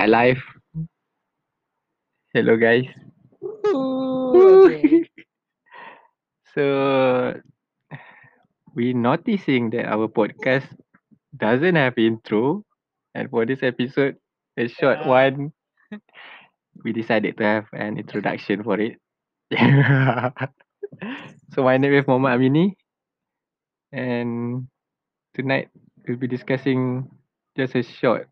kat live. Hello guys. Okay. So we noticing that our podcast doesn't have intro and for this episode a short Yeah. one we decided to have an introduction for it. so my name is Muhammad Amini and tonight we'll be discussing just a short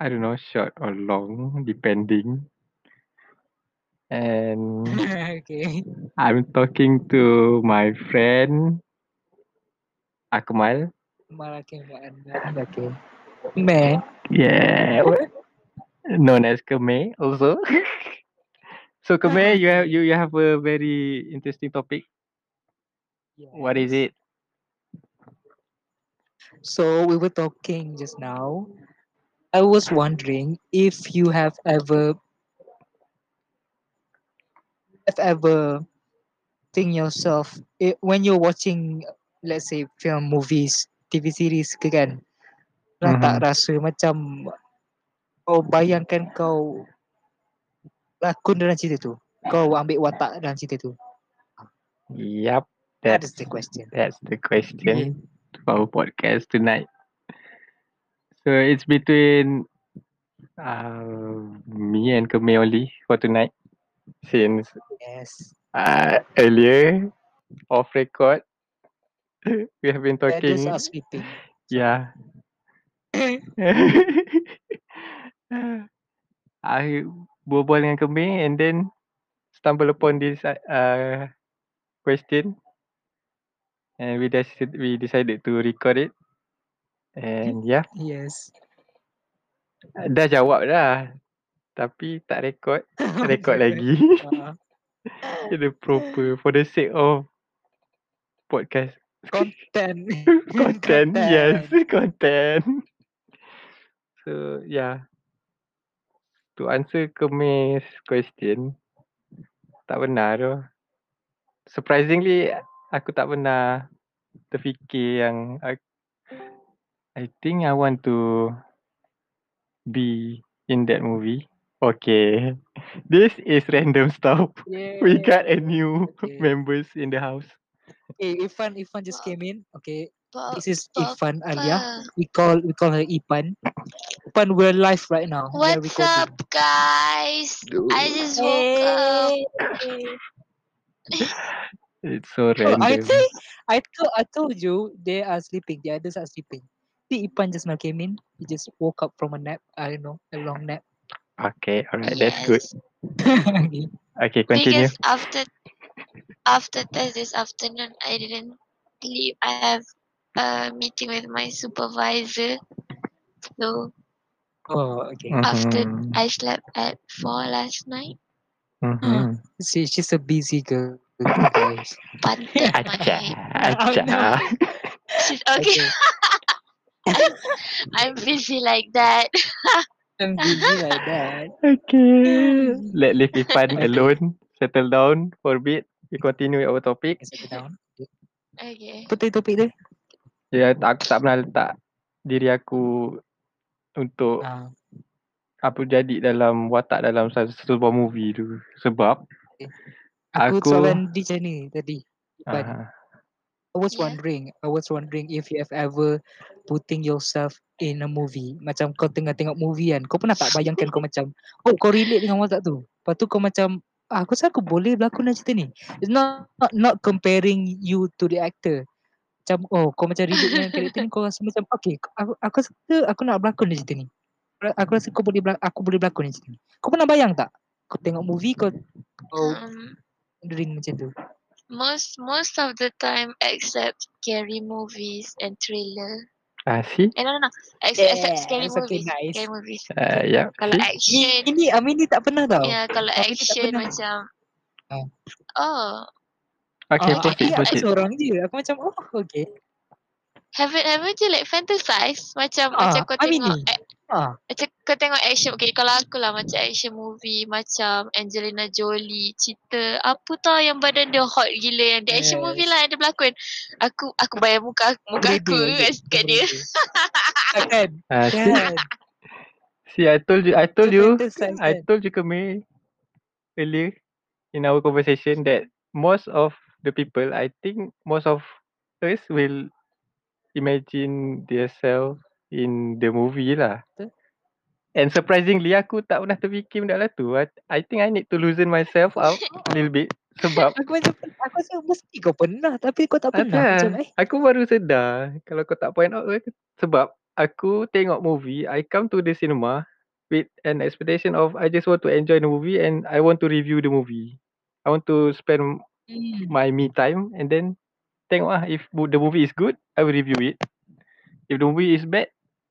I don't know short or long depending and okay. I'm talking to my friend Akmal. Malakin Anda. Okay. Man. Yeah, known as Keme also. so Keme, you have you, you have a very interesting topic. What is it? So we were talking just now. I was wondering if you have ever have ever think yourself eh, when you're watching let's say film movies TV series ke kan pernah tak rasa macam kau bayangkan kau lakon dalam cerita tu kau ambil watak dalam cerita tu. Yup, that that's the question. that's the question. For our podcast tonight. So it's between uh, me and Keme only for tonight. Since yes uh, earlier off record we have been the others talking. are sleeping Yeah. I berbual dengan Kemi and then stumble upon this uh, question and we decided we decided to record it and yeah yes. Dah jawab dah tapi tak record record lagi. Uh, the proper for the sake of podcast. Content. Content yes content. so yeah to answer Kemi's question tak benar tu. Surprisingly aku tak pernah terfikir yang I, I think I want to be in that movie. Okay. This is random stuff. We got a new Okay. members in the house. Okay, Ifan, Ifan just came in. Okay, this is pop, Ifan Alia. We call we call her Ipan. Ipan, we're live right now. We are What's recording. up, guys? I just woke up. It's so Oh, random. I think I told I told you they are sleeping. The others are sleeping. The Ipan just now came in. He just woke up from a nap. I don't know, a long nap. Okay, alright, that's good. Okay. Okay, continue. Because after after test this afternoon, I didn't sleep. I have a meeting with my supervisor. So oh, okay. after Mhm. I slept at four last night, Mhm. See, she's a busy girl, guys. pantat my Acha, head. Oh, no. acha. She's okay. I'm busy like that. I'm busy like that. Okay. Let Ipan Okay. alone. Settle down for a bit. We continue our topic. Okay, settle down. Okay. Apa tu topik dia? Ya, tak- aku tak pernah letak diri aku untuk Ah, apa jadi dalam watak dalam satu sebuah movie tu. Sebab aku, Aku- soalan di macam ni tadi. Ipan. uh, I was Yeah. wondering, I was wondering if you have ever putting yourself in a movie. Macam kau tengah tengok movie kan, kau pernah tak bayangkan kau macam, oh kau relate dengan watak tu. Lepas tu kau macam, ah, aku rasa aku boleh berlakon dalam cerita ni. It's not, not, not comparing you to the actor. Macam, oh kau macam relate dengan karakter ni, kau rasa macam, okay, aku, aku rasa aku nak berlakon dalam cerita ni. Aku rasa kau boleh aku boleh berlakon dalam cerita ni. Kau pernah bayang tak? Kau tengok movie, kau, kau Um, dream macam tu. most most of the time, except scary movies and thriller. Ah, see? Eh no no no. Except, except scary okay, movies. nice. Scary movies. Uh, yeah. Kalau See? Action, ini Amin ni tak pernah tau. ya kalau Tapi tak action macam. Ah. Oh, Okay, Ah, proceed, I proceed. seorang je. Aku macam, oh okay. haven't haven't you like fantasize macam Ah, macam kau I mean tengok ni. Ah, macam kau tengok action. Okay kalau aku lah macam action movie macam Angelina Jolie cerita apa tau yang badan dia hot gila yang dia action movie Yes. lah yang dia berlakon. Aku aku bayar muka muka aku bereda kat, dia. Kan? Ah, see? Kan? See, I told you, I told you, fantasize I kan. told you Kemi earlier in our conversation that most of the people, I think most of us will imagine themselves in the movie lah. Betul. And surprisingly, aku tak pernah terfikir benda lah tu. I, I think I need to loosen myself up a little bit sebab Aku macam aku rasa mesti kau pernah tapi kau tak pernah macam eh. Aku baru sedar kalau kau tak point out aku- sebab aku tengok movie, I come to the cinema with an expectation of I just want to enjoy the movie and I want to review the movie. I want to spend Hmm. my me time and then tengok lah if the movie is good, I will review it. If the movie is bad,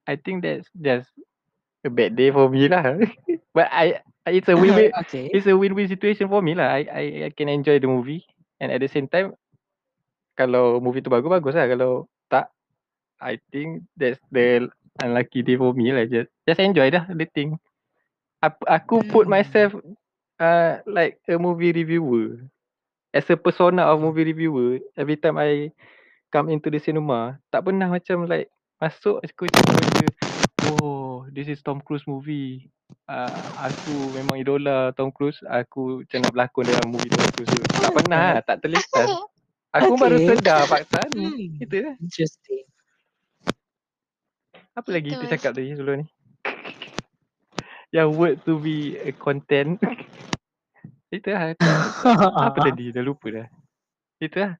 I think that's just a bad day for me lah. But I it's a win-win okay. it's a win-win situation for me lah. I, I I can enjoy the movie and at the same time kalau movie tu bagus bagus lah. Kalau tak, I think that's the unlucky day for me lah. Just just enjoy dah the thing. Aku, aku put Hmm. myself uh, like a movie reviewer. As a persona of movie reviewer, every time I come into the cinema, tak pernah macam like masuk aku cakap benda, oh this is Tom Cruise movie. Uh, aku memang idola Tom Cruise. Aku macam nak berlakon dalam movie Tom Cruise tu. Tak pernah lah, tak terlintas. Aku baru Okay. sedar paksa ni. Hmm. Itu lah. Interesting. Apa lagi kita cakap tadi sebelum ni? Yang word to be a content. Itu lah. Apa tadi? Dah lupa dah. Itu lah.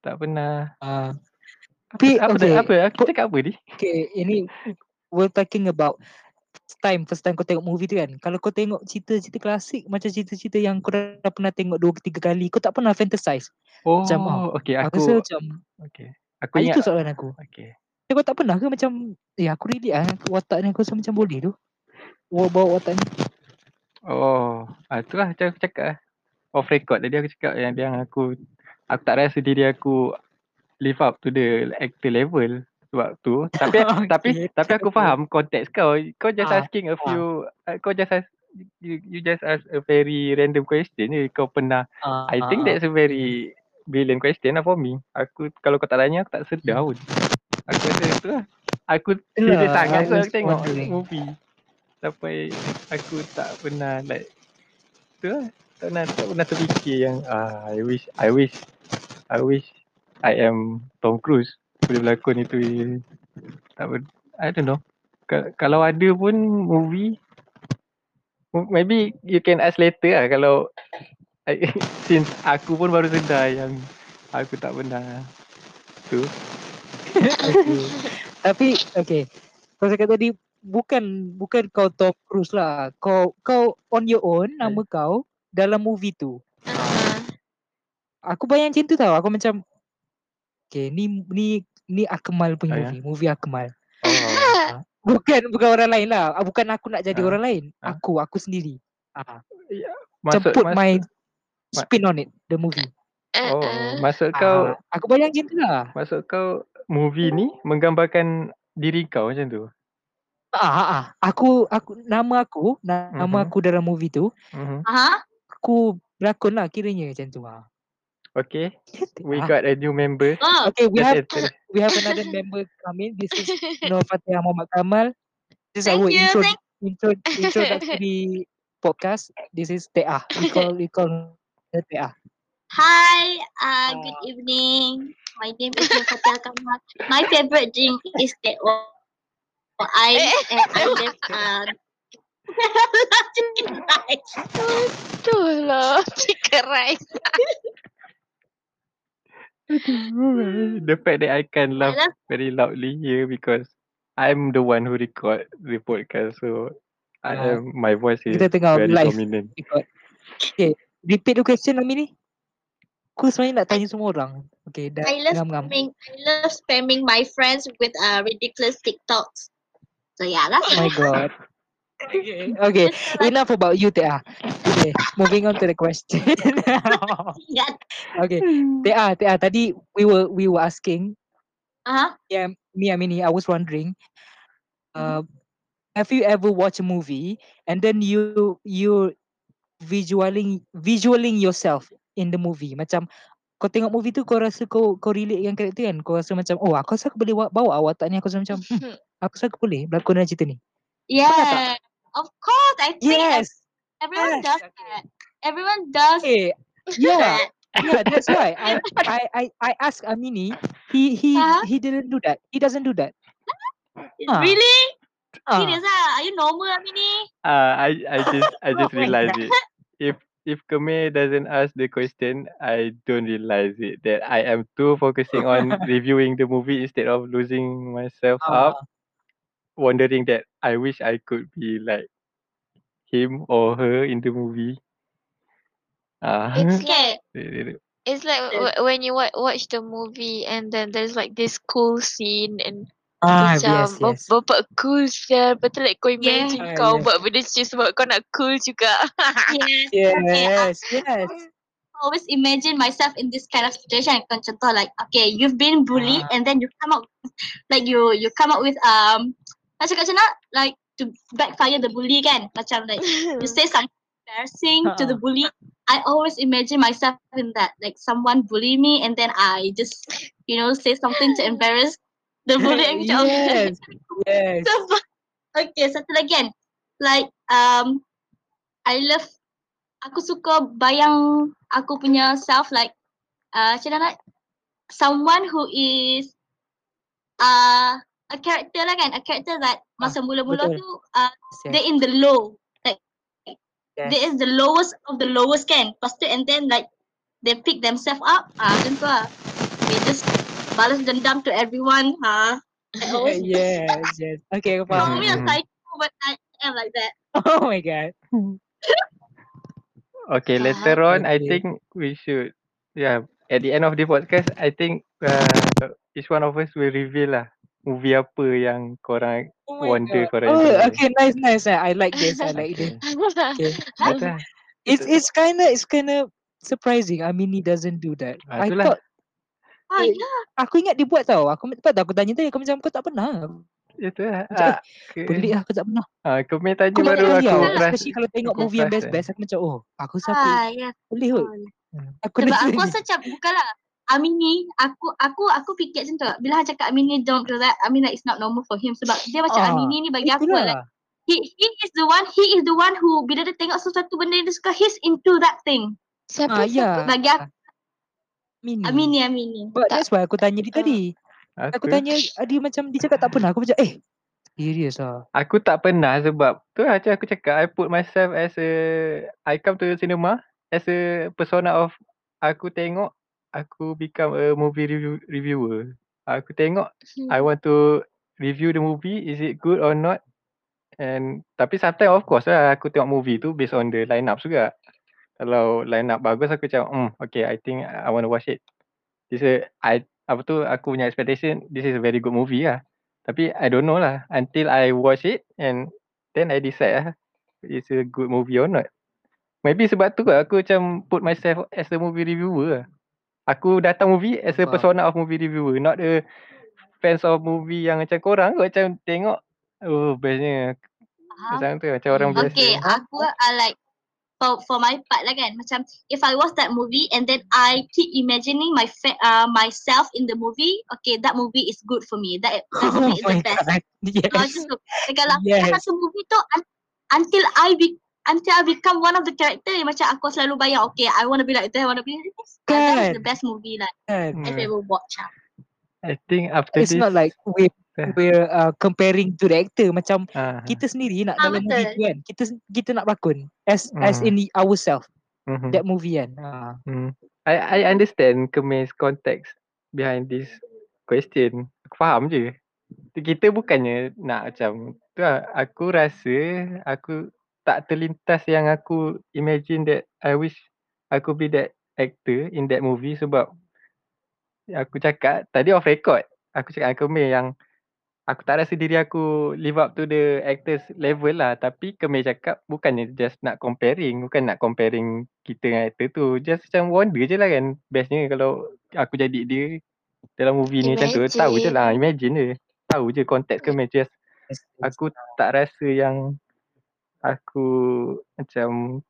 Tak pernah. Ah, Apa, Tapi, apa, okay. apa? Kita cakap apa ni? okay, ini we're talking about first time first time kau tengok movie tu kan. Kalau kau tengok cerita-cerita klasik macam cerita-cerita yang kau dah pernah tengok dua tiga kali, kau tak pernah fantasize. Oh, Macam, ah, okay. Aku, rasa Aku, macam okay. Aku ah, ingat. itu soalan aku. Okay. Kau tak pernah ke macam eh aku relate ah watak ni aku rasa macam boleh tu. Bawa bawa watak ni. Oh, ah, itulah macam aku cakap lah. Off record tadi aku cakap yang, yang aku aku tak rasa diri aku live up to the actor level sebab tu. Tapi tapi Okay, tapi aku okay. faham konteks kau. Kau just Ah, asking a ah. few uh, kau just ask you, you just ask a very random question je. Kau pernah Ah, I think ah, that's a very brilliant question lah for me. Aku kalau kau tak tanya aku tak sedar pun. Aku rasa itu lah. Aku serius sangat I so aku tengok wondering. movie. Sampai aku tak pernah like tu lah. Tak pernah, tak pernah terfikir yang ah, I wish I wish I wish I am Tom Cruise boleh berlakon itu tak ber- I don't know Ka- kalau ada pun movie maybe you can ask later lah kalau I, since aku pun baru sedar yang aku tak pernah tu okay. Tapi okay. Kau cakap tadi bukan bukan kau Tom Cruise lah. Kau kau on your own nama kau dalam movie tu. Ah, Aku bayang macam tu tau. Aku macam okay ni ni ni Akmal punya Oh, ya? movie. Movie Akmal. oh Bukan bukan orang lain lah. Ah, Bukan aku nak jadi Ah. orang lain. Ah. Aku aku sendiri. Ah. maksud Macam put mas- my spin on it the movie. ah, oh ah. maksud kau Ah, aku bayang macam tu lah. maksud kau movie ni menggambarkan diri kau macam tu Ah, ah, ah. Aku aku nama aku na- nama Mhm. aku dalam movie tu. Mhm. Aha. Aku berlakon lah kiranya macam tu. Ah. Okay we Ah. got a new member Oh, Okay, we have we have another member coming. This is Nur Fatihah Muhammad Kamal. This is Thank our you, intro, thank- intro introductory podcast. This is Tea. We call we call her Tea. Hi, uh, good evening. My name is Fatia Kamal. My favorite drink is teh o. I and I uh, chicken rice. Betul lah. Chicken rice. the fact that I can laugh very loudly here because I'm the one who record the podcast, so I Ah, am my voice is Kita tengah very live. dominant. record. Okay, repeat the question Ami ni. Aku sebenarnya nak tanya semua orang. Okay, dah I love ngam-ngam. spamming I love spamming my friends with uh ridiculous TikToks. So yeah, that's Oh my god. Okay, okay. enough about you, Tea. Okay, moving on to the question. okay, Tea, Tea. Tadi we were we were asking Uh-huh. yeah, me, I mean, I was wondering, uh, have you ever watched a movie and then you you visualing visualing yourself in the movie? Macam kau tengok movie tu kau rasa kau kau relate dengan karakter kan? Kau rasa macam oh aku rasa aku boleh wa- bawa watak ni aku rasa macam hmm, aku rasa aku boleh berlakon dalam cerita ni. Yeah. Of course, I think Yes. everyone Yes. does that. Everyone does Okay. Yeah. that. Yeah, that's why I I I, I asked Amini. He he Huh? he didn't do that. He doesn't do that. Really? Ah. Serious ah? Are you normal, Amini? Uh, I I just I just Oh realized it. If if Keme doesn't ask the question, I don't realize it that I am too focusing on reviewing the movie instead of losing myself up, Ah. wondering that I wish I could be like him or her in the movie. Ah, It's like it's like w- when you wa- watch the movie and then there's like this cool scene and Ah, macam yes, bap- yes. bapak cool sia. Betul like kau Yeah. imagine Ah, kau yes. buat benda macam sebab kau nak cool juga. Yes. Okay. Yes, yes. always imagine myself in this kind of situation. Kan contoh like, okay, you've been bullied Ah. and then you come out like you you come out with um, macam kat sana, like to backfire the bully kan. Macam like you say something embarrassing to the Ha. bully. I always imagine myself in that, like someone bully me and then I just, you know, say something to embarrass the bully. macam, yes. Yes. So, okay, satu lagi kan. Like, um, I love, aku suka bayang aku punya self like, uh, macam mana nak, someone who is, uh, a character lah kan, a character that masa mula-mula betul. tu, uh, Yes. they in the low. Like, Yes. they is the lowest of the lowest kan. Lepas tu, and then like, they pick themselves up, ah, macam tu lah. They just balas dendam to everyone, ha. I always yes, yes. Okay, aku Call faham. me a Mhm. psycho, but I am like that. Oh my god. Okay, Ah, later on, I think we should, yeah, at the end of the podcast, I think uh, each one of us will reveal lah movie apa yang korang Oh wonder god. korang Oh, enjoy. okay, nice, nice. I like this. I like this. Okay. Betul lah. It's it's kind of it's kind of surprising. I mean, he doesn't do that. Ah, I thought Oh, Eh, yeah. aku ingat dia buat tau. Aku tempat aku tanya tadi aku macam kau tak pernah. Itu lah. Macam, Ah, Pelik lah aku tak pernah. ah, tanya Aku banyak baru kali aku tau. rasa. Especially kalau tengok aku movie yang best-best aku macam oh aku aku Ah, yeah. boleh kot. Aku Sebab aku rasa macam bukanlah Amini, aku aku aku fikir macam tu. Bila Han cakap Amini don't do that, I mean like it's not normal for him sebab dia macam Ah, Amini ni bagi aku like itulah. he he is the one he is the one who bila dia tengok sesuatu benda yang dia suka he's into that thing. Ah, Siapa ya. Bagi aku Mini. Amini Amini. But Tak. that's why aku tanya dia Ah. tadi. Aku Aku, tanya ah, dia macam dia cakap tak pernah. Aku macam eh serius ah. aku tak pernah sebab tu lah macam aku cakap, I put myself as a, I come to cinema as a persona of aku tengok, aku become a movie review, reviewer. Aku tengok, I Hmm. want to review the movie, is it good or not? And tapi sometimes of course lah aku tengok movie tu based on the line up juga. Kalau line up bagus aku macam, hmm, okay, I think I want to watch it. This is I apa tu aku punya expectation this is a very good movie lah. Tapi I don't know lah until I watch it and then I decide lah it's a good movie or not. Maybe sebab tu kot aku macam put myself as a movie reviewer lah. Aku datang movie as a Faham. persona of movie reviewer, not a fans of movie yang macam korang kot macam tengok oh bestnya macam tu macam orang Hmm. biasa. Okay, aku I like for for my part lah kan macam if I watch that movie and then I keep imagining my fa- uh, myself in the movie, okay that movie is good for me. That that Oh movie is my the best. god. Yes. Kalau aku Yes. satu movie tu un- until I be until I become one of the character yang macam aku selalu bayang okay I want to be like that, I want to be like Uh, that is the Kan. best movie lah Kan. I've ever watched. lah. I think after It's this not like we we're uh, comparing to the actor macam ah, kita sendiri nak Ah, dalam movie betul. tu kan. Kita kita nak berlakon as as Hmm. in ourselves mhm. that movie kan. Ah. Hmm. I I understand Kemis context behind this question. Aku faham je. Kita bukannya nak macam tu lah. Aku rasa aku tak terlintas yang aku imagine that I wish I could be that actor in that movie sebab aku cakap tadi off record. Aku cakap dengan Kemih yang aku tak rasa diri aku live up to the actors level lah. Tapi Kemih cakap bukannya just nak comparing. Bukan nak comparing kita dengan actor tu. Just macam wonder je lah kan. Bestnya kalau aku jadi dia dalam movie ni macam tu. Tahu je lah. Imagine je. Tahu je konteks Kemih. Just aku tak rasa yang aku macam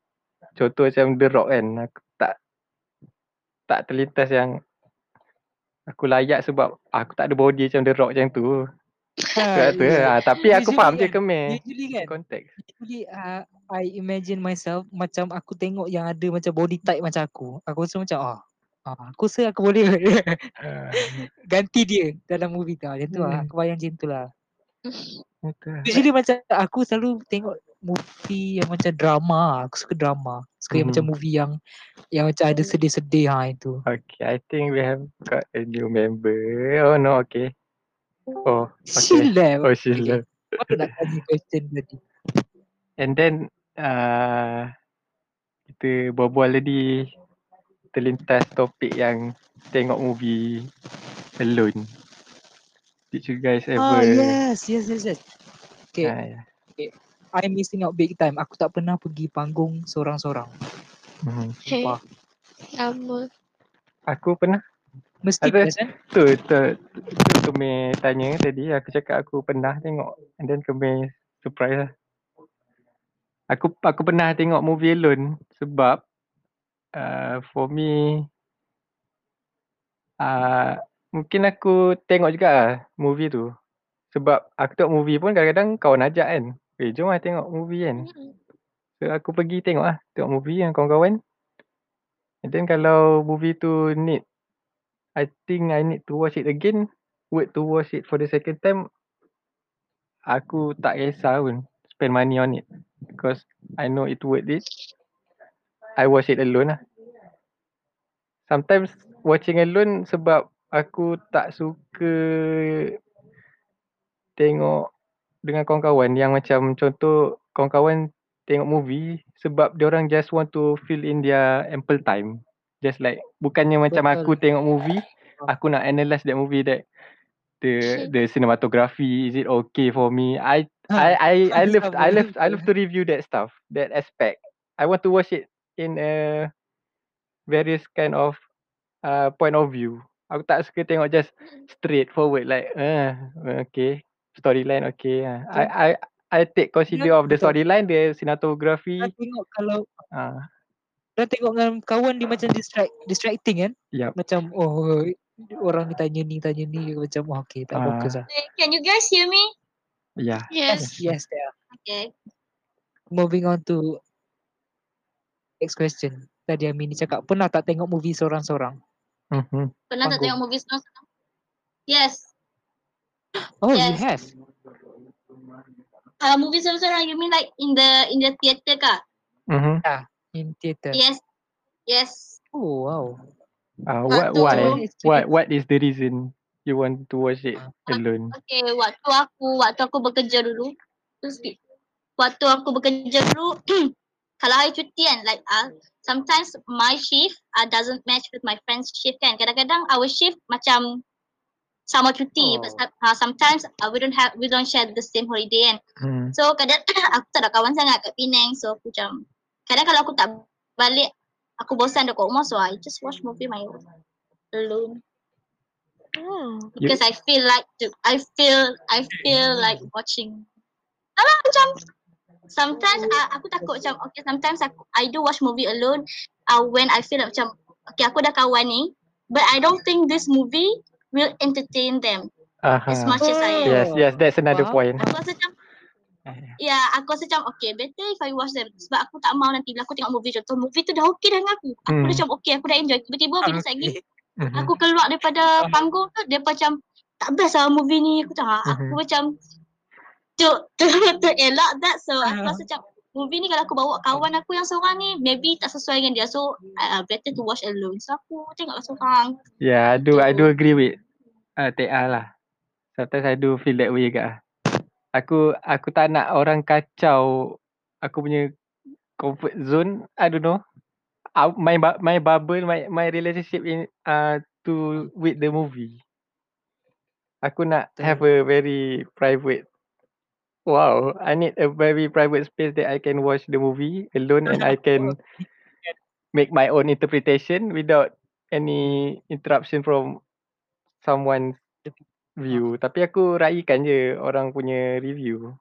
contoh macam The Rock kan. Aku tak terlintas yang aku layak sebab aku tak ada body macam The Rock macam tu. Sebab tu lah. Tapi aku Usually faham je kan, kemeh. Usually kan, Konteks. usually uh, I imagine myself macam aku tengok yang ada macam body type macam aku. Aku rasa macam ah, ah aku rasa aku boleh Ah, ganti dia dalam movie tu. Ah, Macam tu lah. Hmm. Aku bayang macam tu lah. Usually macam aku selalu tengok movie yang macam drama. Aku suka drama. Suka yang Mhm. macam movie yang yang macam ada sedih-sedih ha itu. Okay, I think we have got a new member. Oh no, okay. Oh, okay. Sheila. Oh, Sheila. Baru nak tanya question tadi. And then uh, kita berbual tadi terlintas topik yang tengok movie alone. Did you guys ever? Ah yes, yes, yes, yes. Okay, Ah, yeah. I'm missing out big time. Aku tak pernah pergi panggung seorang-seorang. Mhm. Hei, Sumpah. sama. Aku pernah Mesti Ada- kan? tu tu tu kami tanya tadi aku cakap aku pernah tengok and then kami surprise lah. Aku aku pernah tengok movie alone sebab uh, for me uh, mungkin aku tengok juga lah movie tu. Sebab aku tengok movie pun kadang-kadang kawan ajak kan. Eh jom lah tengok movie kan. Mm. So aku pergi tengok lah. Tengok movie dengan kawan-kawan. And then kalau movie tu need I think I need to watch it again. Wait to watch it for the second time. Aku tak kisah pun spend money on it. Because I know it worth it. I watch it alone lah. Sometimes watching alone sebab aku tak suka tengok dengan kawan-kawan yang macam contoh kawan-kawan tengok movie sebab dia orang just want to fill in their ample time. Just like bukannya macam Betul. aku tengok movie, aku nak analyse that movie that the the cinematography is it okay for me? I I I I love I love I love to review that stuff, that aspect. I want to watch it in a various kind of uh, point of view. Aku tak suka tengok just straight forward like uh, okay storyline okay. Uh. I I I take consider of the storyline, the cinematography. Dah tengok kalau Ah, dah tengok dengan kawan dia macam distract distracting kan? Yup. Macam oh orang ni tanya ni tanya ni macam oh, okay tak Ah. fokus lah. Can you guys hear me? yeah. Yes. Yes, there. Okay. Moving on to next question. Tadi Amin ni cakap pernah tak tengok movie seorang-seorang? Mm-hmm. Pernah tak Panggung. tengok movie seorang-seorang? Yes. Oh, you Yes. have. Uh, movie seorang-seorang you mean like in the in the theatre kah? Mm-hmm. In theatre. Yes. Yes. Oh, wow. Uh, Part what two. why? Experience. What what is the reason you want to watch it Ah. alone? Okay, waktu aku waktu aku bekerja dulu, tu skip. Waktu aku bekerja dulu, kalau hari cuti kan, like uh, sometimes my shift uh, doesn't match with my friend's shift kan. Kadang-kadang our shift macam sama cuti, Oh. but uh, sometimes uh, we don't have we don't share the same holiday kan. Hmm. So kadang aku tak ada kawan sangat kat Penang, so aku macam kadang kalau aku tak balik, aku bosan dekat rumah, so I just watch movie my own alone. Hmm. You- because I feel like to, I feel I feel like watching. Alah macam sometimes uh, aku takut macam okay sometimes aku I do watch movie alone uh, when I feel like macam okay aku dah kawan ni but I don't think this movie will entertain them as Aha. much as I am. Yes, yes, that's another Faham. point. Aku rasa macam Ya, aku rasa macam okay, better if I watch them. Sebab aku tak mau nanti bila aku tengok movie contoh movie tu dah okay dah dengan aku. Aku Hmm. dah macam okay, aku dah enjoy. Tiba-tiba bila lagi Mhm. aku keluar daripada panggung tu dia macam tak best lah movie ni aku tak aku Mhm. macam tu tu tu elak that so aku rasa macam movie ni kalau aku bawa kawan aku yang seorang ni maybe tak sesuai dengan dia so uh, better to watch alone so aku tengoklah seorang Yeah, I do I do agree with uh, TA lah. Sometimes I do feel that way juga. Aku aku tak nak orang kacau aku punya comfort zone. I don't know. Uh, my my bubble, my my relationship in uh to with the movie. Aku nak have a very private. Wow, I need a very private space that I can watch the movie alone and I can make my own interpretation without any interruption from someone's view. Tapi aku raikan je orang punya review.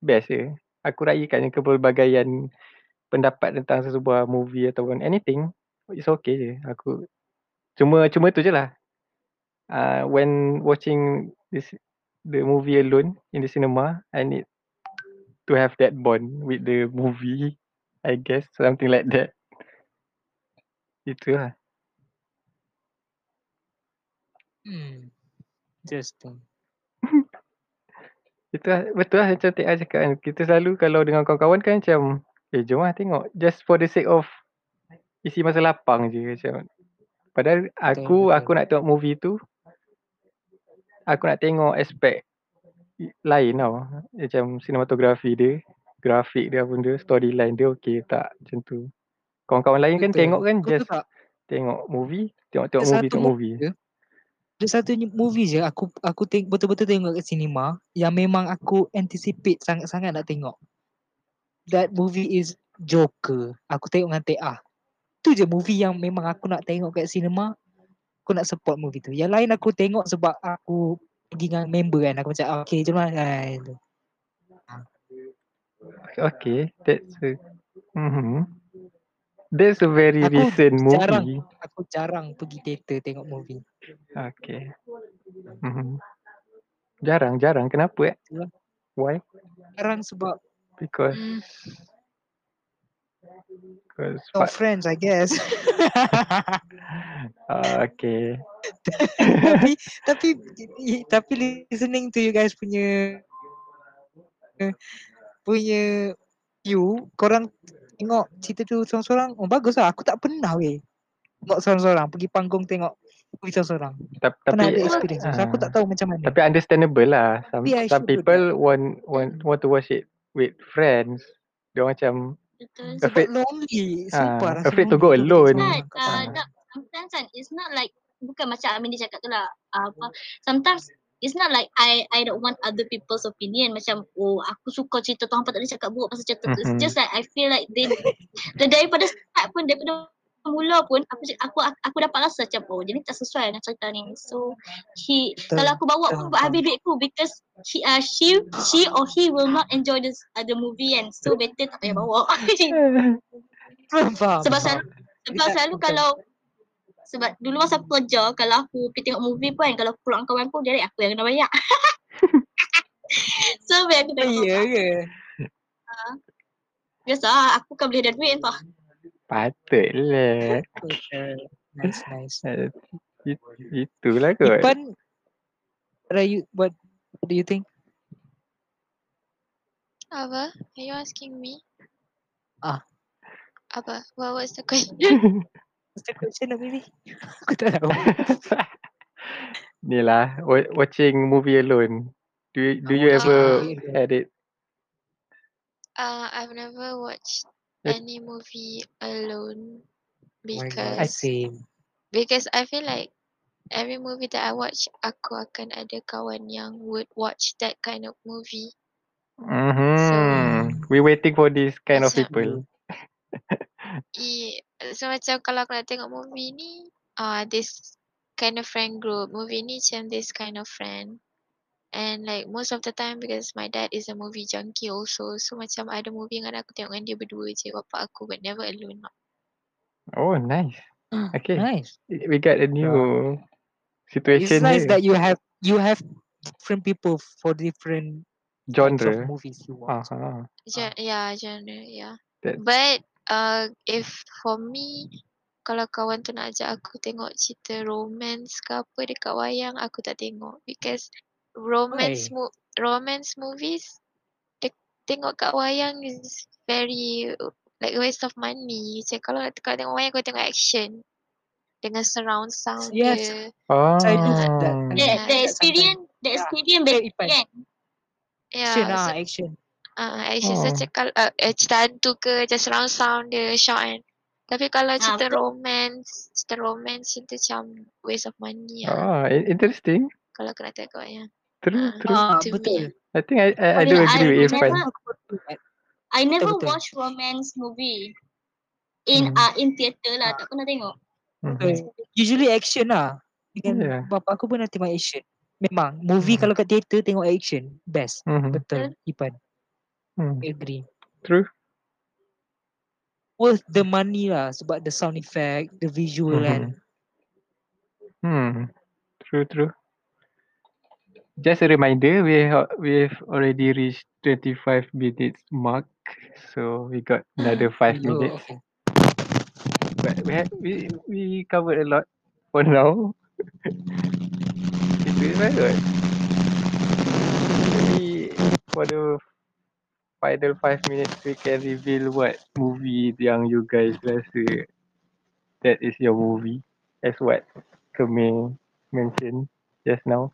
Best je. Aku raikan je kepelbagaian pendapat tentang sesebuah movie ataupun anything. It's okay je. Aku cuma cuma tu je lah. Uh, when watching this the movie alone in the cinema, I need to have that bond with the movie. I guess something like that. Itu lah. Hmm. Interesting. Itu lah, betul lah macam Tia cakap kan. Kita selalu kalau dengan kawan-kawan kan macam, eh jom lah tengok. Just for the sake of isi masa lapang je macam. Padahal aku, betul. aku nak tengok movie tu, aku nak tengok aspek lain tau. Macam sinematografi dia, grafik dia apa dia, storyline dia okey tak macam tu. Kawan-kawan lain kan Betul. tengok kan Kau just tak? tengok movie, tengok-tengok Ada movie, tengok movie. Ada satu movie je aku aku teng- betul-betul tengok kat cinema yang memang aku anticipate sangat-sangat nak tengok. That movie is Joker. Aku tengok dengan Tia. Tu je movie yang memang aku nak tengok kat cinema. Aku nak support movie tu. Yang lain aku tengok sebab aku pergi dengan member kan. Aku macam ah, okay jom lah. Ah, tu. Okay, that's a, mm-hmm. That's a very Aku recent jarang. movie. Aku jarang pergi teater tengok movie. Okay. Mm-hmm. Jarang, jarang. Kenapa eh? Why? Jarang sebab Because, Hmm. Because no friends I guess. uh, okay. tapi tapi tapi listening to you guys punya punya view korang tengok cerita tu seorang-seorang oh bagus lah aku tak pernah weh tengok seorang-seorang pergi panggung tengok movie seorang-seorang Tapi, pernah tapi ada experience tu so aku tak ah, tahu macam mana tapi understandable lah. Some some people want want want to watch it with friends. Dia macam Betul. sebab afraid lonely ah, sumpah rasa afraid to go alone. kat uh, Ah. tak, sometimes kan, it's not like, bukan macam Amin dia cakap tu lah. Uh, apa, sometimes, it's not like I I don't want other people's opinion. Macam, oh, aku suka cerita tu, hampa tak boleh cakap buruk pasal cerita tu. It's Mhm. just like, I feel like they, daripada start pun, daripada mula pun, aku aku aku, dapat rasa macam, oh, jadi tak sesuai dengan cerita ni. So, he, Betul, kalau aku bawa pun, buat habis duitku because he, uh, she, she or he will not enjoy this, uh, the movie kan. So, better tak payah bawa. sebab faham. selalu sebab selalu kalau sebab dulu masa aku kerja kalau aku pergi tengok movie pun kan kalau aku pulang kawan aku direct aku yang kena bayar. so biar aku tengok Ya ke? biasa lah, aku kan boleh ada duit entah. Patutlah. Nice nice. Uh, it, itulah kot. Ipan what you what, what do you think? Apa? Are you asking me? Ah. Apa? What was the question? What's the question of maybe? Aku tak tahu. Ni lah, wa- watching movie alone. Do you, do you watching ever movie alone. had it? Uh, I've never watched. Any movie alone Oh my god. because I same. because I feel like every movie that I watch, aku akan ada kawan yang would watch that kind of movie. Mm-hmm. We waiting for this kind of people. I, so macam kalau aku nak tengok movie ni, uh, this kind of friend group. Movie ni macam this kind of friend. And like most of the time because my dad is a movie junkie also. So macam ada movie dengan aku tengok dengan dia berdua je. Bapak aku but never alone. Oh, nice. Okay. Nice. We got a new It's situation nice here. that you have you have different people for different types of Genre. movies you watch. Uh-huh. Ja- yeah, genre, yeah. That's But uh, if for me, kalau kawan tu nak ajak aku tengok cerita romance ke apa dekat wayang, aku tak tengok because romance mo- romance movies de- tengok kat wayang is very uh, like waste of money. Macam kalau nak kalau tengok wayang, kau tengok action dengan surround sound Yes. dia. Oh. I do that. The, Yeah. the experience, the Yeah. experience better Ipan. kan. Action Yeah, ah, so, action. uh, action Oh. kalau uh, eh, cerita hantu ke macam surround sound dia shout kan. Tapi kalau Ah, cerita betul. romance, cerita romance itu macam waste of money lah. Oh, i- interesting. Kalau aku nak tengok yang True, Ah. true. Ah, to me betul. I think I I, I do agree I with Irfan. I never betul. watch romance movie. In Hmm. uh, in theater lah, Ah. tak pernah tengok. Mhm. Usually action lah. Dengan Yeah. bapa aku pun nak tengok action. Memang movie Hmm. kalau kat teater tengok action best. Mhm. Betul. Ipan. Hmm. Agree. True. Worth the money lah sebab the sound effect, the visual kan. Mhm. Hmm. True, true. Just a reminder, we ha- we've already reached 25 minutes mark, so we got another five Oh, minutes. But we we we covered a lot for now. Je lah kot. Maybe for the final five minutes we can reveal what movie yang you guys rasa that is your movie as what Kemeng mentioned just now.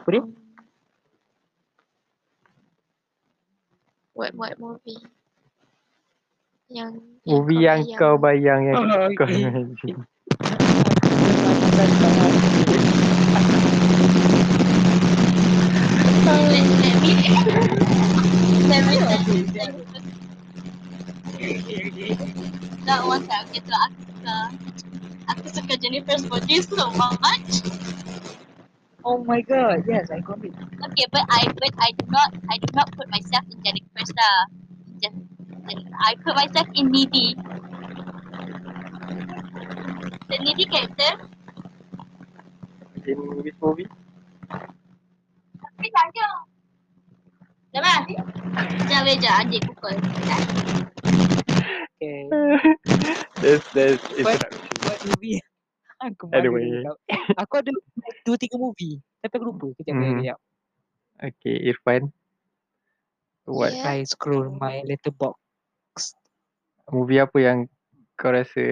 Apa dia? What what movie? Yang Movie yang kau bayang yang Oh, kau okay. Let, let me let me That one aku suka aku suka Jennifer's body so much. Oh my god, yes, I got it. Okay, but I but I do not I do not put myself in Jennifer's lah. Just, just I put myself in needy. The needy character. In which movie? Tapi saja. Dah Sekejap Beja, adik pukul. Okay. That's that's But- introduction. What movie? Aku Anyway. Aku ada dua tiga movie. Tapi aku lupa. Kejap, Mhm. kejap. Okay, Irfan. What Yeah. I scroll my letterbox. movie apa yang kau rasa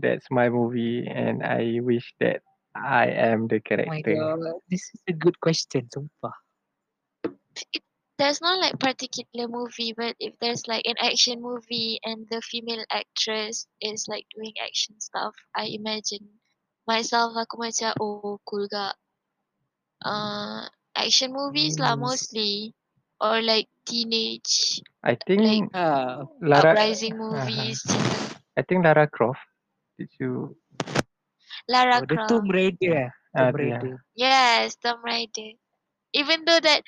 that's my movie and I wish that I am the Oh my character. god, this is a good question, sumpah. There's not like particular movie, but if there's like an action movie and the female actress is like doing action stuff, I imagine myself aku macam oh cool gak. Uh, action movies lah mostly or like teenage I think Ah, Lara uprising movies. cinta. I think Lara Croft. Did you Lara oh, the Croft. Tomb Raider. eh? Ah, Tomb. Raider. Yes, Tomb Raider. Even though that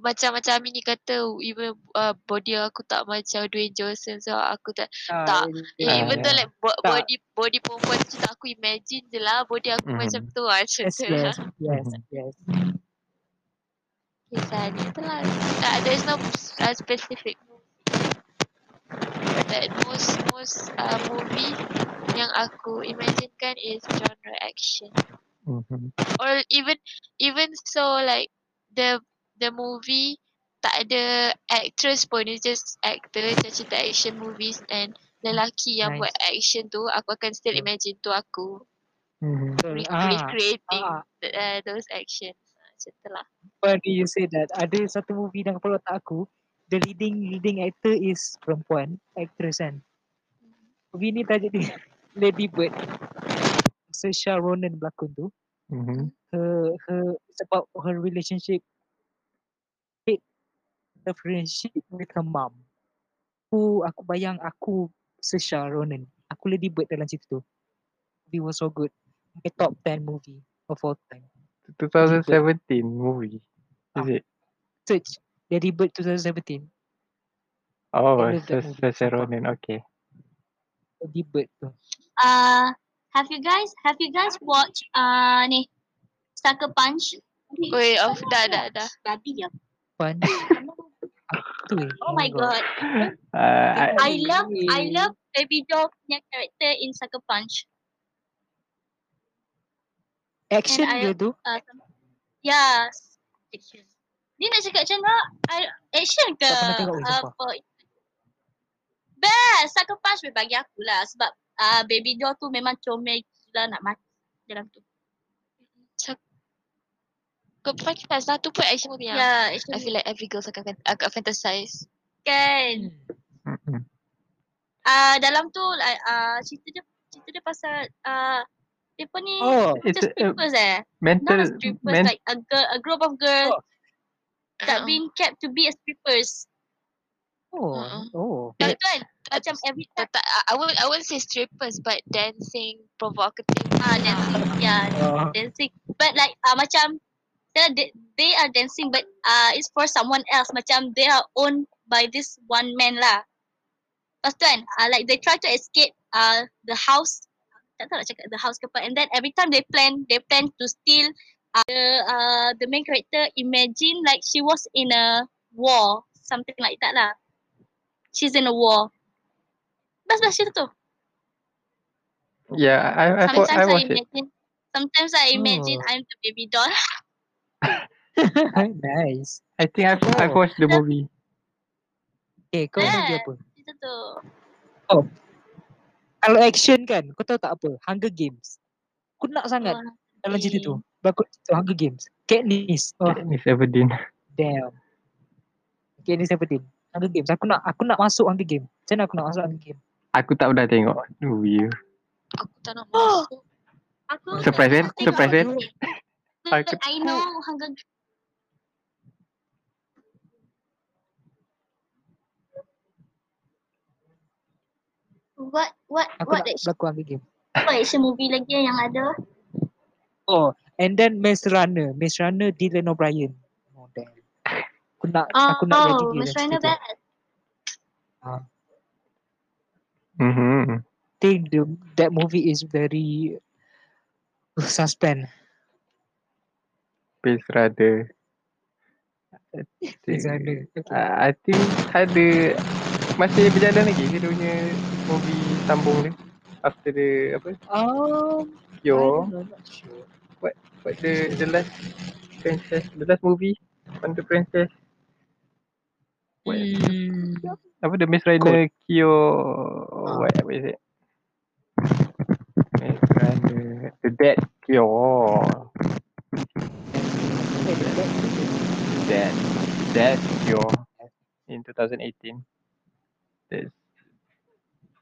macam-macam ini kata even uh, body aku tak macam Dwayne Johnson so aku tak Ah, Tak. yeah, eh, Ah, even though yeah. like bo- Tak. body body perempuan tu tak aku imagine je lah body aku Mhm. macam tu lah macam Yes, tu yes, lah. yes, yes. Kisah ni tu lah. Tak, there's no uh, specific movie. That most most uh, movie yang aku imaginekan is genre action. Mhm. or even even so like the the movie tak ada actress pun it's just actor macam cerita action movies and lelaki yang Nice. buat action tu aku akan still imagine tu aku Mhm. Re- Ah, recreating ah. the, uh, those actions macam tu lah funny you say that. Ada satu movie dalam kepala otak aku, the leading leading actor is perempuan, actress kan. Movie ni tajuk dia Lady Bird. Saoirse Ronan berlakon tu. Mhm. Her her it's about her relationship friendship with her mom. Aku aku bayang aku Saoirse Ronan. Aku Lady Bird dalam cerita tu. It was so good. My top 10 movie of all time. 2017 movie. Is Ah. it? Search Lady Bird 2017. Oh, Saoirse sumpah. Ronan. Okay. Lady Bird tu. Uh, have you guys have you guys watched uh ni Sucker Punch? Wait, oh, dah, dah, dah. Babi dia. Fun. tu. Oh my god. Uh, I, I love I love Baby Doll punya character in Sucker Punch. Action I- dia tu. Uh, yeah. Action. Ni nak cakap macam mana? Action ke? Apa? Best! Sucker Punch bagi aku lah. Sebab uh, Baby Doll tu memang comel gila nak mati dalam tu. Kau pakai satu pun action movie Ya, yang yeah, I action feel like every girl akan akan fantasize. kan. Mhm. Uh, dalam tu like, uh, cerita dia cerita dia pasal uh, dia pun ni Oh, macam a, a strippers eh. Not mental a strippers men, like a girl, a group of girls Oh. that Uh-uh. being kept to be as strippers. oh, Uh-uh. oh. Kan? Tak- Macam every time tak, I I won't I won't say strippers but dancing provocative. ah dancing, yeah, Oh, dancing. But like uh, macam they, they, are dancing but uh, it's for someone else. Macam they are owned by this one man lah. Lepas tu kan, uh, like they try to escape uh, the house tak tahu nak cakap the house ke apa. And then every time they plan, they plan to steal uh, the uh, the main character imagine like she was in a war, something like that lah. She's in a war. Best best cerita tu. Yeah, I I I, Sometimes I I, it. imagine, sometimes I imagine Oh. I'm the baby doll. nice. I think I've I've Oh. watched the movie. Okay, kau movie Eh. apa? Cerita tu. Kalau action kan, kau tahu tak apa? Hunger Games. Aku nak sangat Oh, dalam cerita tu. Berlakon cerita Hunger Games. Katniss. Oh, Miss Everdeen. damn. Katniss Everdeen. Hunger Games. Aku nak aku nak masuk Hunger Games. Macam mana aku nak masuk Hunger Games? Aku tak pernah tengok movie. Aku tak nak masuk. Aku Surprise kan? tengok Surprise kan? Aku- I know Hunger What what Aku what nak action, berlakon Hunger Games. what action movie lagi yang ada? Oh, and then Maze Runner. Maze Runner Dylan O'Brien. Oh, damn. Aku nak aku nak jadi Oh, dia Miss dalam Rana cerita tu. best. Mhm. think the that movie is very uh, suspense. Space Runner. Okay. Uh, I think ada masih berjalan lagi ke dia punya movie sambung dia after the apa? Um, Yo. Not sure. what the the last princess the last movie on the princess? What, Hmm. apa the Miss Runner Kyo what what is it? Miss Runner the Dead Kyo that- that- Kyo in 2018 there's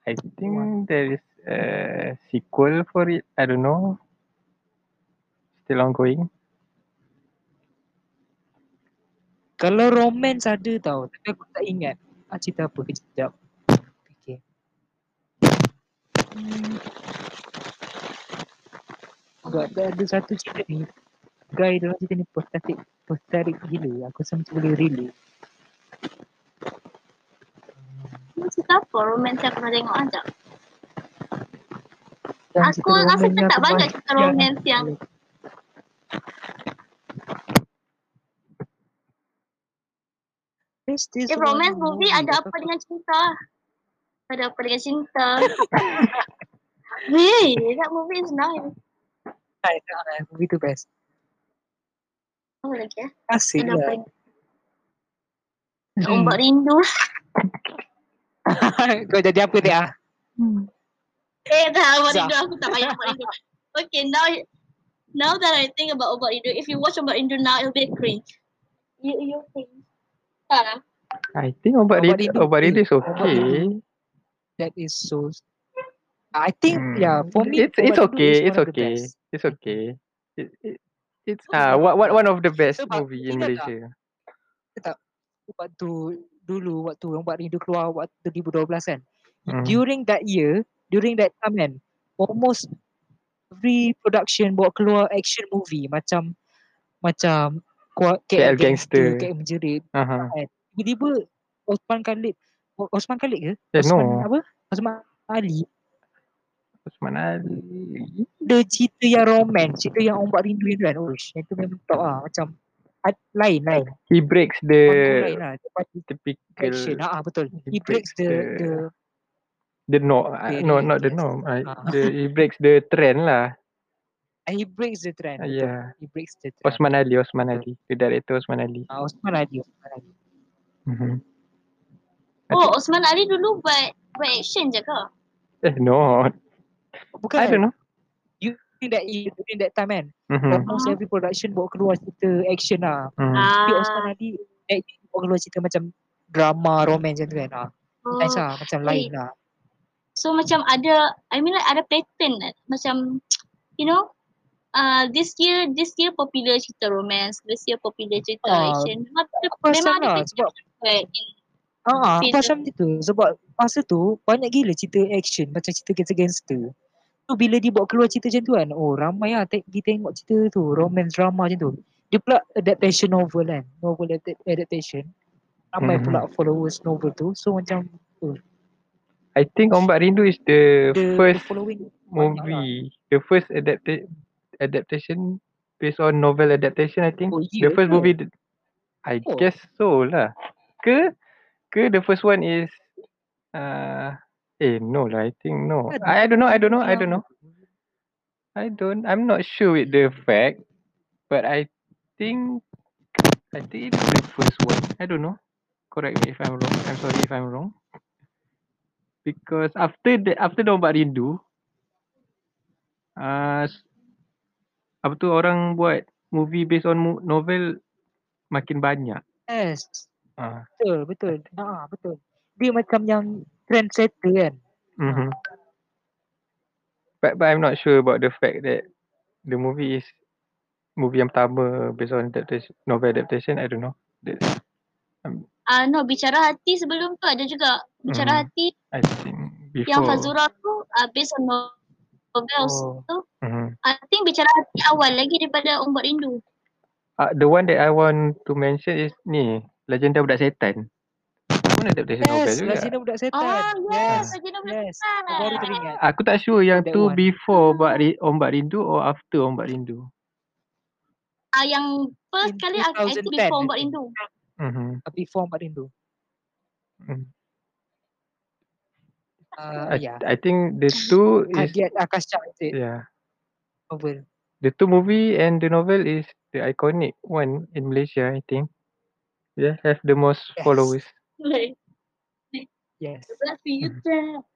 I think there is a sequel for it. I don't know. Still ongoing. Kalau romance ada tau, tapi aku tak ingat. Ah, cerita apa? Kejap. Okay. Hmm. Ada, ada satu cerita ni. Guy dalam cerita ni pathetic, pathetic gila. Aku rasa macam boleh relate. Cerita apa? Romance yang aku pernah tengok aja. Yang Aku rasa tak banyak baca- cerita romance yang Eh, romance movie ada apa dengan cinta? Ada apa dengan cinta? Hey, that movie is nice. Nice, ah, Movie tu best. Oh, lagi eh. Ada apa lah. dengan Ombak rindu. Kau jadi apa dia? Eh, dah ombak rindu. Aku tak payah ombak rindu. Okay, now now that I think about ombak rindu, if you watch ombak rindu now, it'll be cringe. You, you think? Tak lah. I think Obat Obat Rindu, Rindu, Obat Rindu is okay. That is so I think Hmm. yeah for me it's it's okay, it's of the okay, it's okay. It, it, it's ah what what one of the best Sebab movie in ingat tak? Malaysia. Waktu dulu waktu Obat Rindu keluar waktu 2012 kan. Hmm. During that year, during that time kan, almost every production buat keluar action movie macam macam kuat KL, KL Gangster. KL Menjerit. Aha. Tiba-tiba Osman Khalid Osman Khalid ke? Eh, Osman no. apa? Osman Ali Osman Ali. ada cerita yang romance, cerita yang ombak rindu yang tu kan. Oh, yang tu memang top lah. Macam lain lain. He breaks Panggung lain the lah. Typical action. Ha, betul. he He breaks the breaks the the no uh, no Very not the norm. Uh, Ah. the he breaks the trend lah. and he breaks the trend. Uh, yeah. He breaks the trend. Osman Ali, Osman Ali. The director Osman Ali. Ah, Osman Ali, Osman Ali. Mm-hmm. Oh, Osman Ali dulu buat buat action je ke? Eh no, Bukan I don't know. during that year, during that time kan. Mm-hmm. Almost every production buat keluar cerita action lah. Mm. Tapi Osman Ah, Ali that year buat keluar cerita macam drama, romance macam tu kan. Ah, nice oh. lah. Macam Eh, lain lah. So macam ada, I mean like ada pattern kan? Macam, you know, uh, this year, this year popular cerita romance, this year popular cerita Ah, action. Memang, memang ada lah pattern sebab in Ah, aku macam tu sebab masa tu banyak gila cerita action macam cerita gangster-gangster. Tu bila dia buat keluar cerita macam tu kan, oh ramai lah te- pergi tengok cerita tu, romance drama macam tu. Dia pula adaptation novel kan, novel adap- adaptation. Ramai Mhm. pula followers novel tu. So macam I think Ombak Rindu is the the, the first following movie. The first adapta- adaptation based on novel adaptation I think. Oh, The ya first ke? movie I Oh. guess so lah. Ke ke the first one is uh eh no lah I think no. Kan, I, I don't know I don't know I don't know. I don't I'm not sure with the fact but I think I think it's the first one. I don't know. Correct me if I'm wrong. I'm sorry if I'm wrong. Because after the after the Ombak Rindu uh, apa tu orang buat movie based on novel makin banyak. Yes. Ah. Betul, betul. Ha, betul. Dia macam yang trendsetter kan. Mm-hmm. But but I'm not sure about the fact that the movie is movie yang pertama based on adaptation novel adaptation. I don't know. That's, Ah no, bicara hati sebelum tu ada juga. Bicara Hmm. hati I think before. yang Fazura tu uh, based on novel Oh. tu. Mm-hmm. I think bicara hati awal lagi daripada Ombak Rindu. Uh, the one that I want to mention is ni Legenda Budak Setan. Pun adaptation novel Yes, juga. Legenda Budak Setan. Ah yes, Yes. Legenda Budak Yes. Setan. Aku baru teringat. Aku tak sure yang That tu one. before Ombak, Ri- Ombak Rindu or after Ombak Rindu. Ah yang first In kali aku 2010, think before Ombak. Rindu. Mm-hmm. Before Mak Rindu. Mm. Uh, I, yeah. I think the two is Hadiat Akasha is it? yeah. Novel. The two movie and the novel is the iconic one in Malaysia, I think. Yeah, have the most Yes. followers. Like, Yes. Future.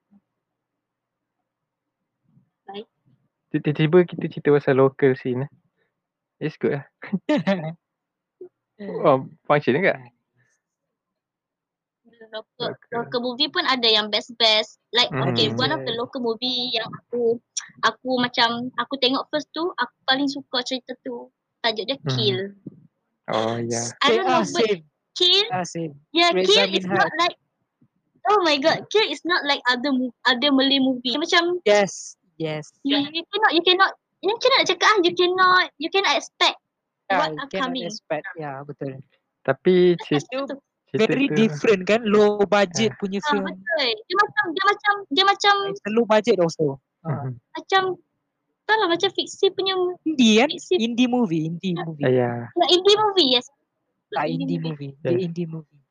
Like, Tiba-tiba kita cerita pasal local scene. eh. It's good lah. Oh, function juga. local, local movie pun ada yang best-best. Like Hmm. okay, one of the local movie yang aku aku macam aku tengok first tu, aku paling suka cerita tu. Tajuk dia Hmm. Kill. Oh yeah. I don't know ah, but same. Kill, Ah, same. yeah, Reza Kill is not like Oh my god, Kill is not like other other Malay movie. Macam Yes. Yes. you, you cannot you cannot you cannot nak cakap ah, you cannot you cannot expect Yeah, what you are cannot coming. expect. Ya, betul. Tapi cerita, Very tu different kan? Low budget punya Ah, film. betul. Dia macam dia macam dia macam It's a low budget also. Ah. Mhm. macam tak lah macam fiksi punya Indie kan? fiksi Indie movie. Indie movie. Ah, yeah. like indie movie yes. Ah, Like indie movie. The Yes. indie movie.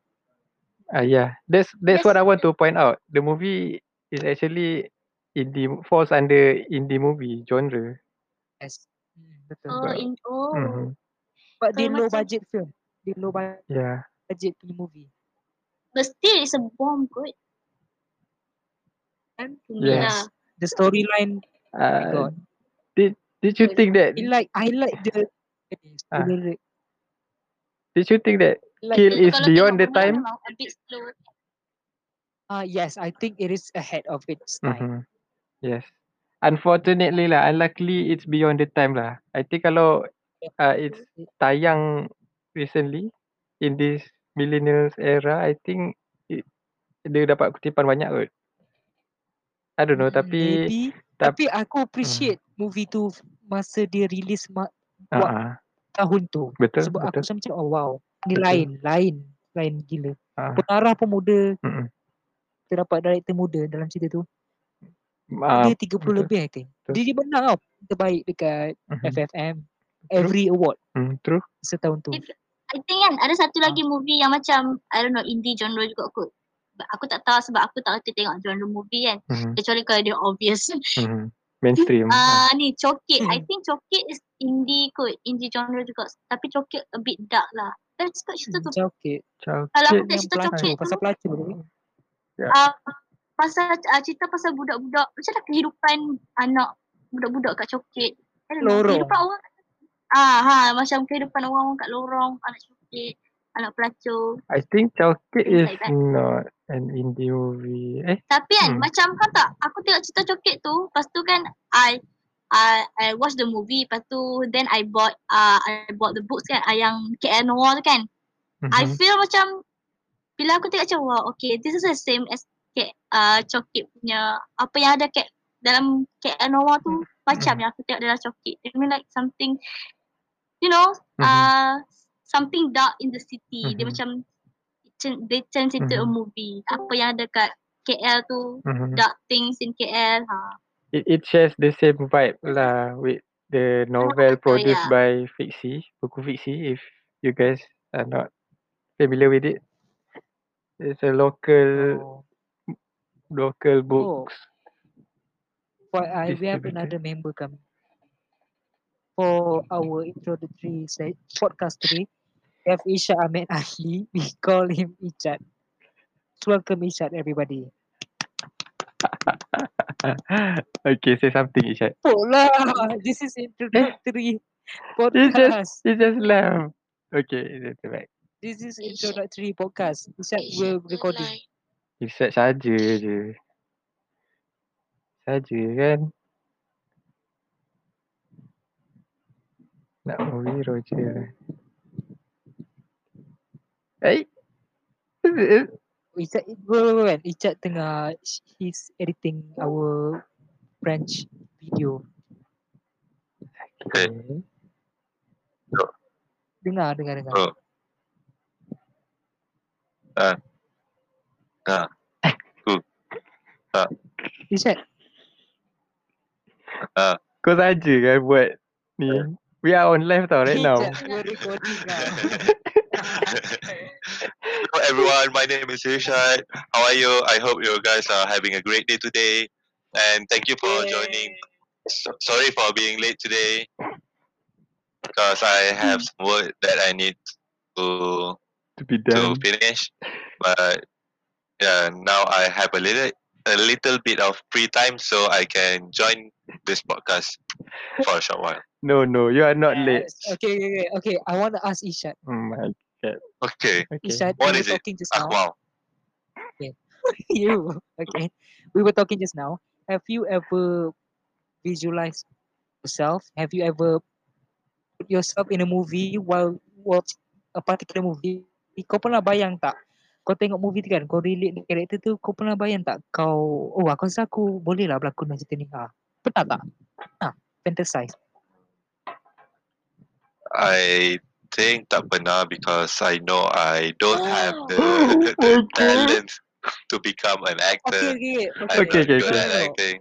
Ah yeah. That's that's Yes. what I want to point out. The movie is actually indie falls under indie movie genre. Yes. Hmm, betul. Oh, But- in oh. Mhm. But dia kalau low macam- budget film. Dia low bu- Yeah. budget punya movie. But still it's a bomb good. Kan? Yes. Yeah. The storyline, oh Uh, god. did did you think that I like, I like the Ah. story. Did you think that Like, Kill is beyond the time? A bit slow. ah yes, I think it is ahead of its time. Mhm. Yes. Unfortunately lah, unluckily it's beyond the time lah. I think kalau uh, it's tayang recently in this millennials era, I think it, dia dapat kutipan banyak kot. I don't know Hmm, tapi maybe. tap- Tapi aku appreciate movie tu masa dia release ma- uh, buat uh, tahun tu. betul Sebab betul. aku macam oh wow, ni Betul. lain, lain, lain gila. Uh, Pengarah pun muda, mm-mm. kita dapat director muda dalam cerita tu. Uh, dia 30 betul. lebih I think. Betul. Dia, dia menang tau terbaik dekat mhm. FFM. True. Every award Hmm, true. setahun tu. I think kan ada satu lagi movie yang macam I don't know indie genre juga kot. Aku tak tahu sebab aku tak reti tengok genre movie kan. Mhm. Kecuali kalau dia obvious. Mhm. Mainstream. Ah ni Cokit. I Hmm. think Cokit is indie kot. Indie genre juga. Tapi Cokit a bit dark lah. Saya suka cerita tu. Chocolate. Kalau aku tengok cerita Cokit tu. pasal pelacur tu. Uh, pasal uh, cerita pasal budak-budak. Macam mana kehidupan anak budak-budak kat Cokit. Lorong. Kehidupan orang. Ah ha macam kehidupan orang kat lorong. Anak Cokit. Anak pelacur. I think Things is like not an indie movie. Eh, Tapi kan Hmm. macam kan tak aku tengok cerita Cokit tu lepas tu kan I I I watch the movie lepas tu then I bought uh, I bought the books kan uh, yang KL Noir tu kan. I mhm. feel macam bila aku tengok macam wow okay this is the same as K, uh, Cokit punya apa yang ada kat dalam KL Noir tu macam Hmm. yang aku tengok dalam Cokit. I mean like something you know Mhm. uh, something dark in the city. Dia Mhm. macam they turn into a Mhm. movie. Apa yang ada kat KL tu Mhm. dark things in KL. Ha. it it shares the same vibe lah with the novel betul, produced ya. by Fiksi, buku Fiksi if you guys are not familiar with it. It's a local Oh. local books. For I we have another member coming. For our introductory se- podcast today, have Isha Ahmed Ali. We call him Ichat. Welcome Ichat, everybody. okay, say something, Ishak. Oh lah, this is introductory He just podcast. he just laugh. Okay, that's right. This is introductory podcast. Ichat Ishat will recording. Ishak saja je. Saja kan. Nak movie Roger. Eh? Ichat, wait, wait, wait. Ichat tengah he's editing our French video. Okay. Dengar, dengar, dengar. Oh. Ah. Ah. Ichat, Kau saja kan buat ni. We are on live tau right now. Hello everyone, my name is Irshad. How are you? I hope you guys are having a great day today. And thank you for joining. So, sorry for being late today. Because I have some work that I need to To be to finish. But yeah, now I have a little a little bit of free time so I can join this podcast for a short while. No, no, you are not late. Yes. Okay, okay, okay, okay. I want to ask Ishat. Oh my Okay. okay. Ishat, What we is were it? talking just Ah, now. wow. you okay? We were talking just now. Have you ever visualized yourself? Have you ever put yourself in a movie while watch a particular movie? Kau pernah bayang tak? Kau tengok movie tu kan, kau relate dengan karakter tu, kau pernah bayang tak? Kau, oh aku rasa aku boleh lah berlakon cerita ni. Ah, pernah tak? Ah, fantasize. I think tak pernah because I know I don't have the, the God. talent to become an Okay, actor. okay, I'm okay. Okay, okay, good okay. at acting.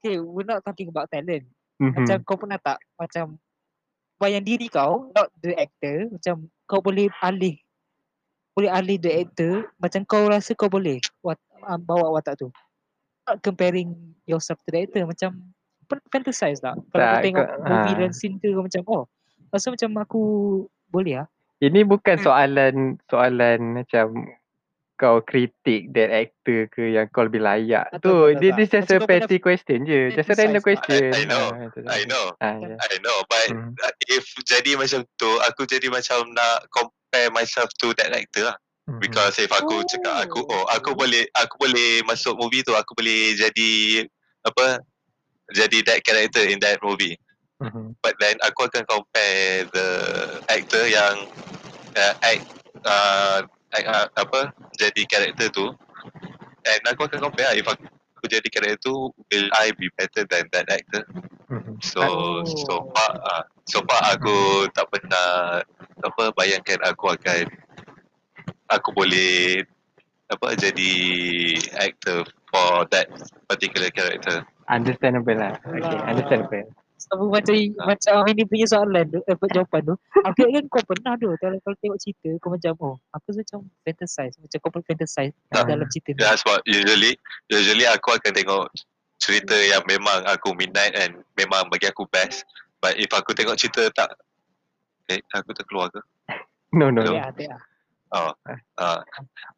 Okay, we're not talking about talent. Mhm. Macam kau pernah tak macam bayang diri kau not the actor macam kau boleh alih boleh alih the actor macam kau rasa kau boleh wat, um, bawa watak tu not comparing yourself to the actor macam pernah fantasize tak kalau kau Tak, tengok kau- movie ah. dan scene tu kau macam oh rasa macam aku boleh ah Ini bukan Hmm. soalan soalan macam kau kritik that actor ke yang kau lebih layak. Tak, Tu, tak, tak, this tak. just a petty question je. Just a random question. I- I know. Ah, I know, Ah, yeah. I know, but Hmm. uh, if jadi macam tu, aku jadi macam nak compare myself to that actor lah. Because if aku cakap aku, oh aku boleh, aku boleh masuk movie tu, aku boleh jadi apa? Jadi that character in that movie. Mhm. But then aku akan compare the actor yang uh, act, uh, act uh, apa jadi karakter tu and aku akan compare lah, if aku, jadi karakter tu will I be better than that actor Mhm. so so Oh. far uh, so far aku tak pernah apa bayangkan aku akan aku boleh apa jadi actor for that particular character Understandable lah. Okay, Alah. understandable. Sama macam Ah. macam ini punya soalan tu eh, jawapan tu aku ingat kan kau pernah tu kalau, kalau tengok cerita kau macam oh aku macam fantasize macam kau pun fantasize Ah. dalam cerita tu that's what usually usually aku akan tengok cerita yang memang aku minat and memang bagi aku best but if aku tengok cerita tak eh aku terkeluar ke No, no, Hello? no. tak tak ah. Oh, uh,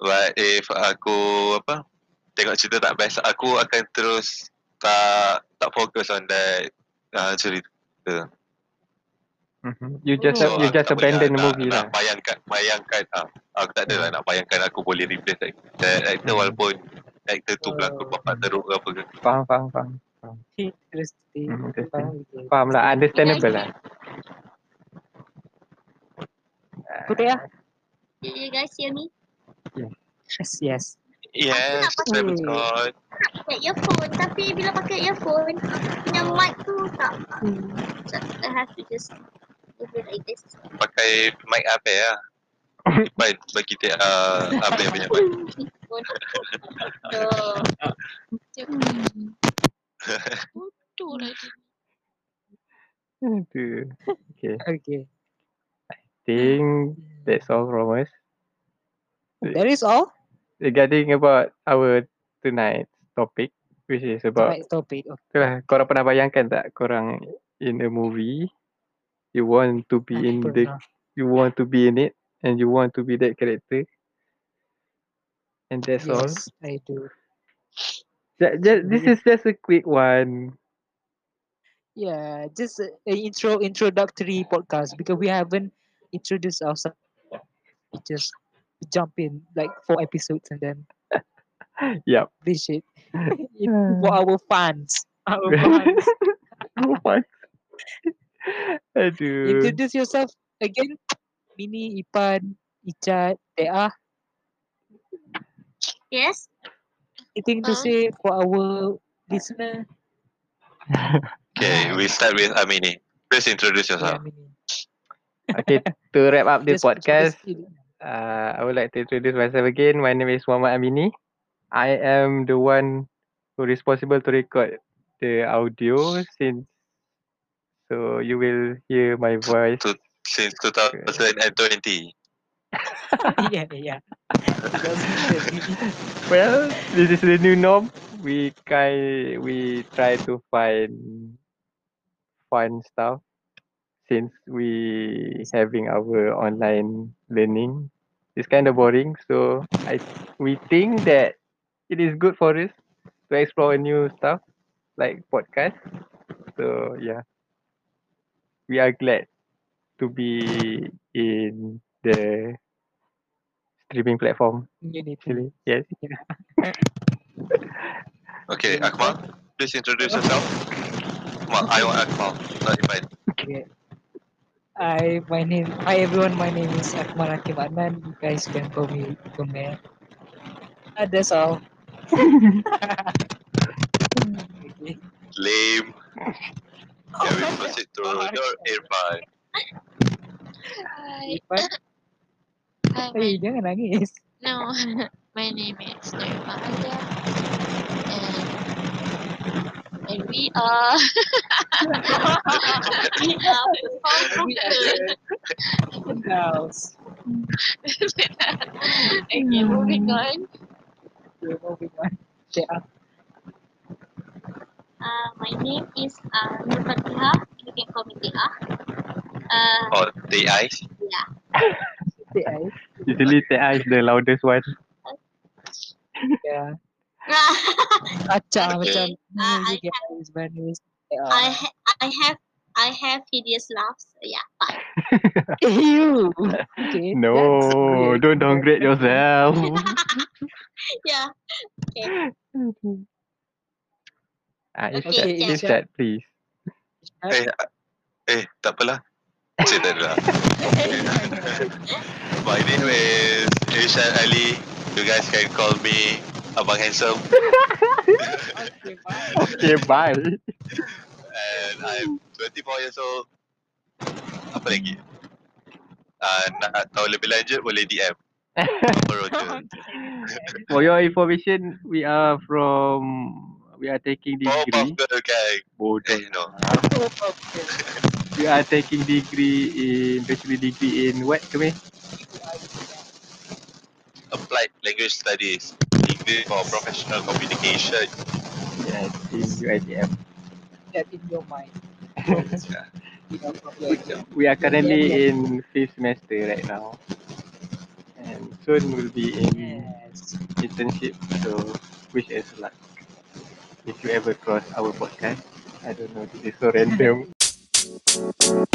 but if aku apa tengok cerita tak best, aku akan terus tak tak fokus on that uh, cerita. Mhm. You just Oh. you aku just abandon the nak, movie nak lah. bayangkan bayangkan ah aku tak ada lah Hmm. nak bayangkan aku boleh replace actor Hmm. walaupun actor tu berlakon Oh. bapak teruk ke apa ke. Faham, faham, faham. interesting Hmm, interesting. faham gitu. Faham lah, understandable lah. Ah Do you guys hear me? yes yes Yes, travel god. Pakai earphone tapi bila pakai earphone punya mic tu tak. Hmm. So, I have to just like this. Pakai mic apa ya? Baik, bagi kita uh, apa yang banyak buat. Aduh. Okay. Okay. I think that's all from us. That is all? Eh, Regarding about our tonight's topic, which is about Tonight's topic. Okay. Itulah, korang pernah bayangkan tak korang in a movie, you want to be in the, you want to be in it and you want to be that character. And that's all. Yes, I do. Ju- ju- this is just a quick one. Yeah, just a, a intro introductory podcast because we haven't introduced ourselves. Just jump in like four episodes and then Yup. this shit. it, for our fans. Our fans. What? Aduh. Introduce yourself again. Mini, Ipan, Icat, Tea. Yes. Anything to Uh. say for our listener? Okay, we start with Amini. Please introduce Yeah, yourself. Mini. Okay, to wrap up the Just- podcast, just- uh, I would like to introduce myself again. My name is Muhammad Amini. I am the one who responsible to record the audio since so you will hear my voice. Since 2020. yeah, yeah. Well, this is the new norm. We kind we try to find fun stuff since we having our online learning. It's kind of boring, so I we think that it is good for us to explore new stuff like podcast. So yeah, we are glad to be in the streaming platform. Unity. Actually, yes. Okay, Akmal, please introduce yourself. Akmal, I want Akmal, not Ipan. Okay. Hi, my name. Hi everyone. My name is Akmal Hakim Adnan. You guys can call me Kumer. Uh, that's all. okay. Lame. Yeah, we proceed to Nur Irfan. Hi. Ipan, Hi, my, hey, jangan nangis. no. my name is Nirma Alia. And, and we are we are We the girls. okay, moving on. Okay, moving on. They are Uh, my name is uh, Nur Fatiha. You can call me Tia. Uh, Oh, the eyes. they are. Usually Tia is the loudest one. Yeah. Acah Okay. macam. Ah, I you guys, my. I ha- I have I have hideous laughs. Yeah, fine. Ew. Okay. No, don't downgrade yourself. Yeah. ah, Okay, Irsyad, yeah. Irsyad, please. Eh, eh, tak apalah. Cerita dulu lah. My name is Irshad Ali. You guys can call me Abang Handsome. Okay, bye. Okay, bye. And I'm 24 years old. Apa lagi? Uh, nak tahu lebih lanjut boleh DM. For your information, we are from we are taking degree. Girl Gang. Bodoh. Eh, no. Okay. We are taking degree in bachelor degree in what kami? Applied Language Studies. for professional communication. Yeah, it's idea. Get in your mind. yeah. We are currently yeah, yeah. in fifth semester right now, and soon we'll be in yes. internship. So wish us luck. If you ever cross our podcast, I don't know. This is so random. You.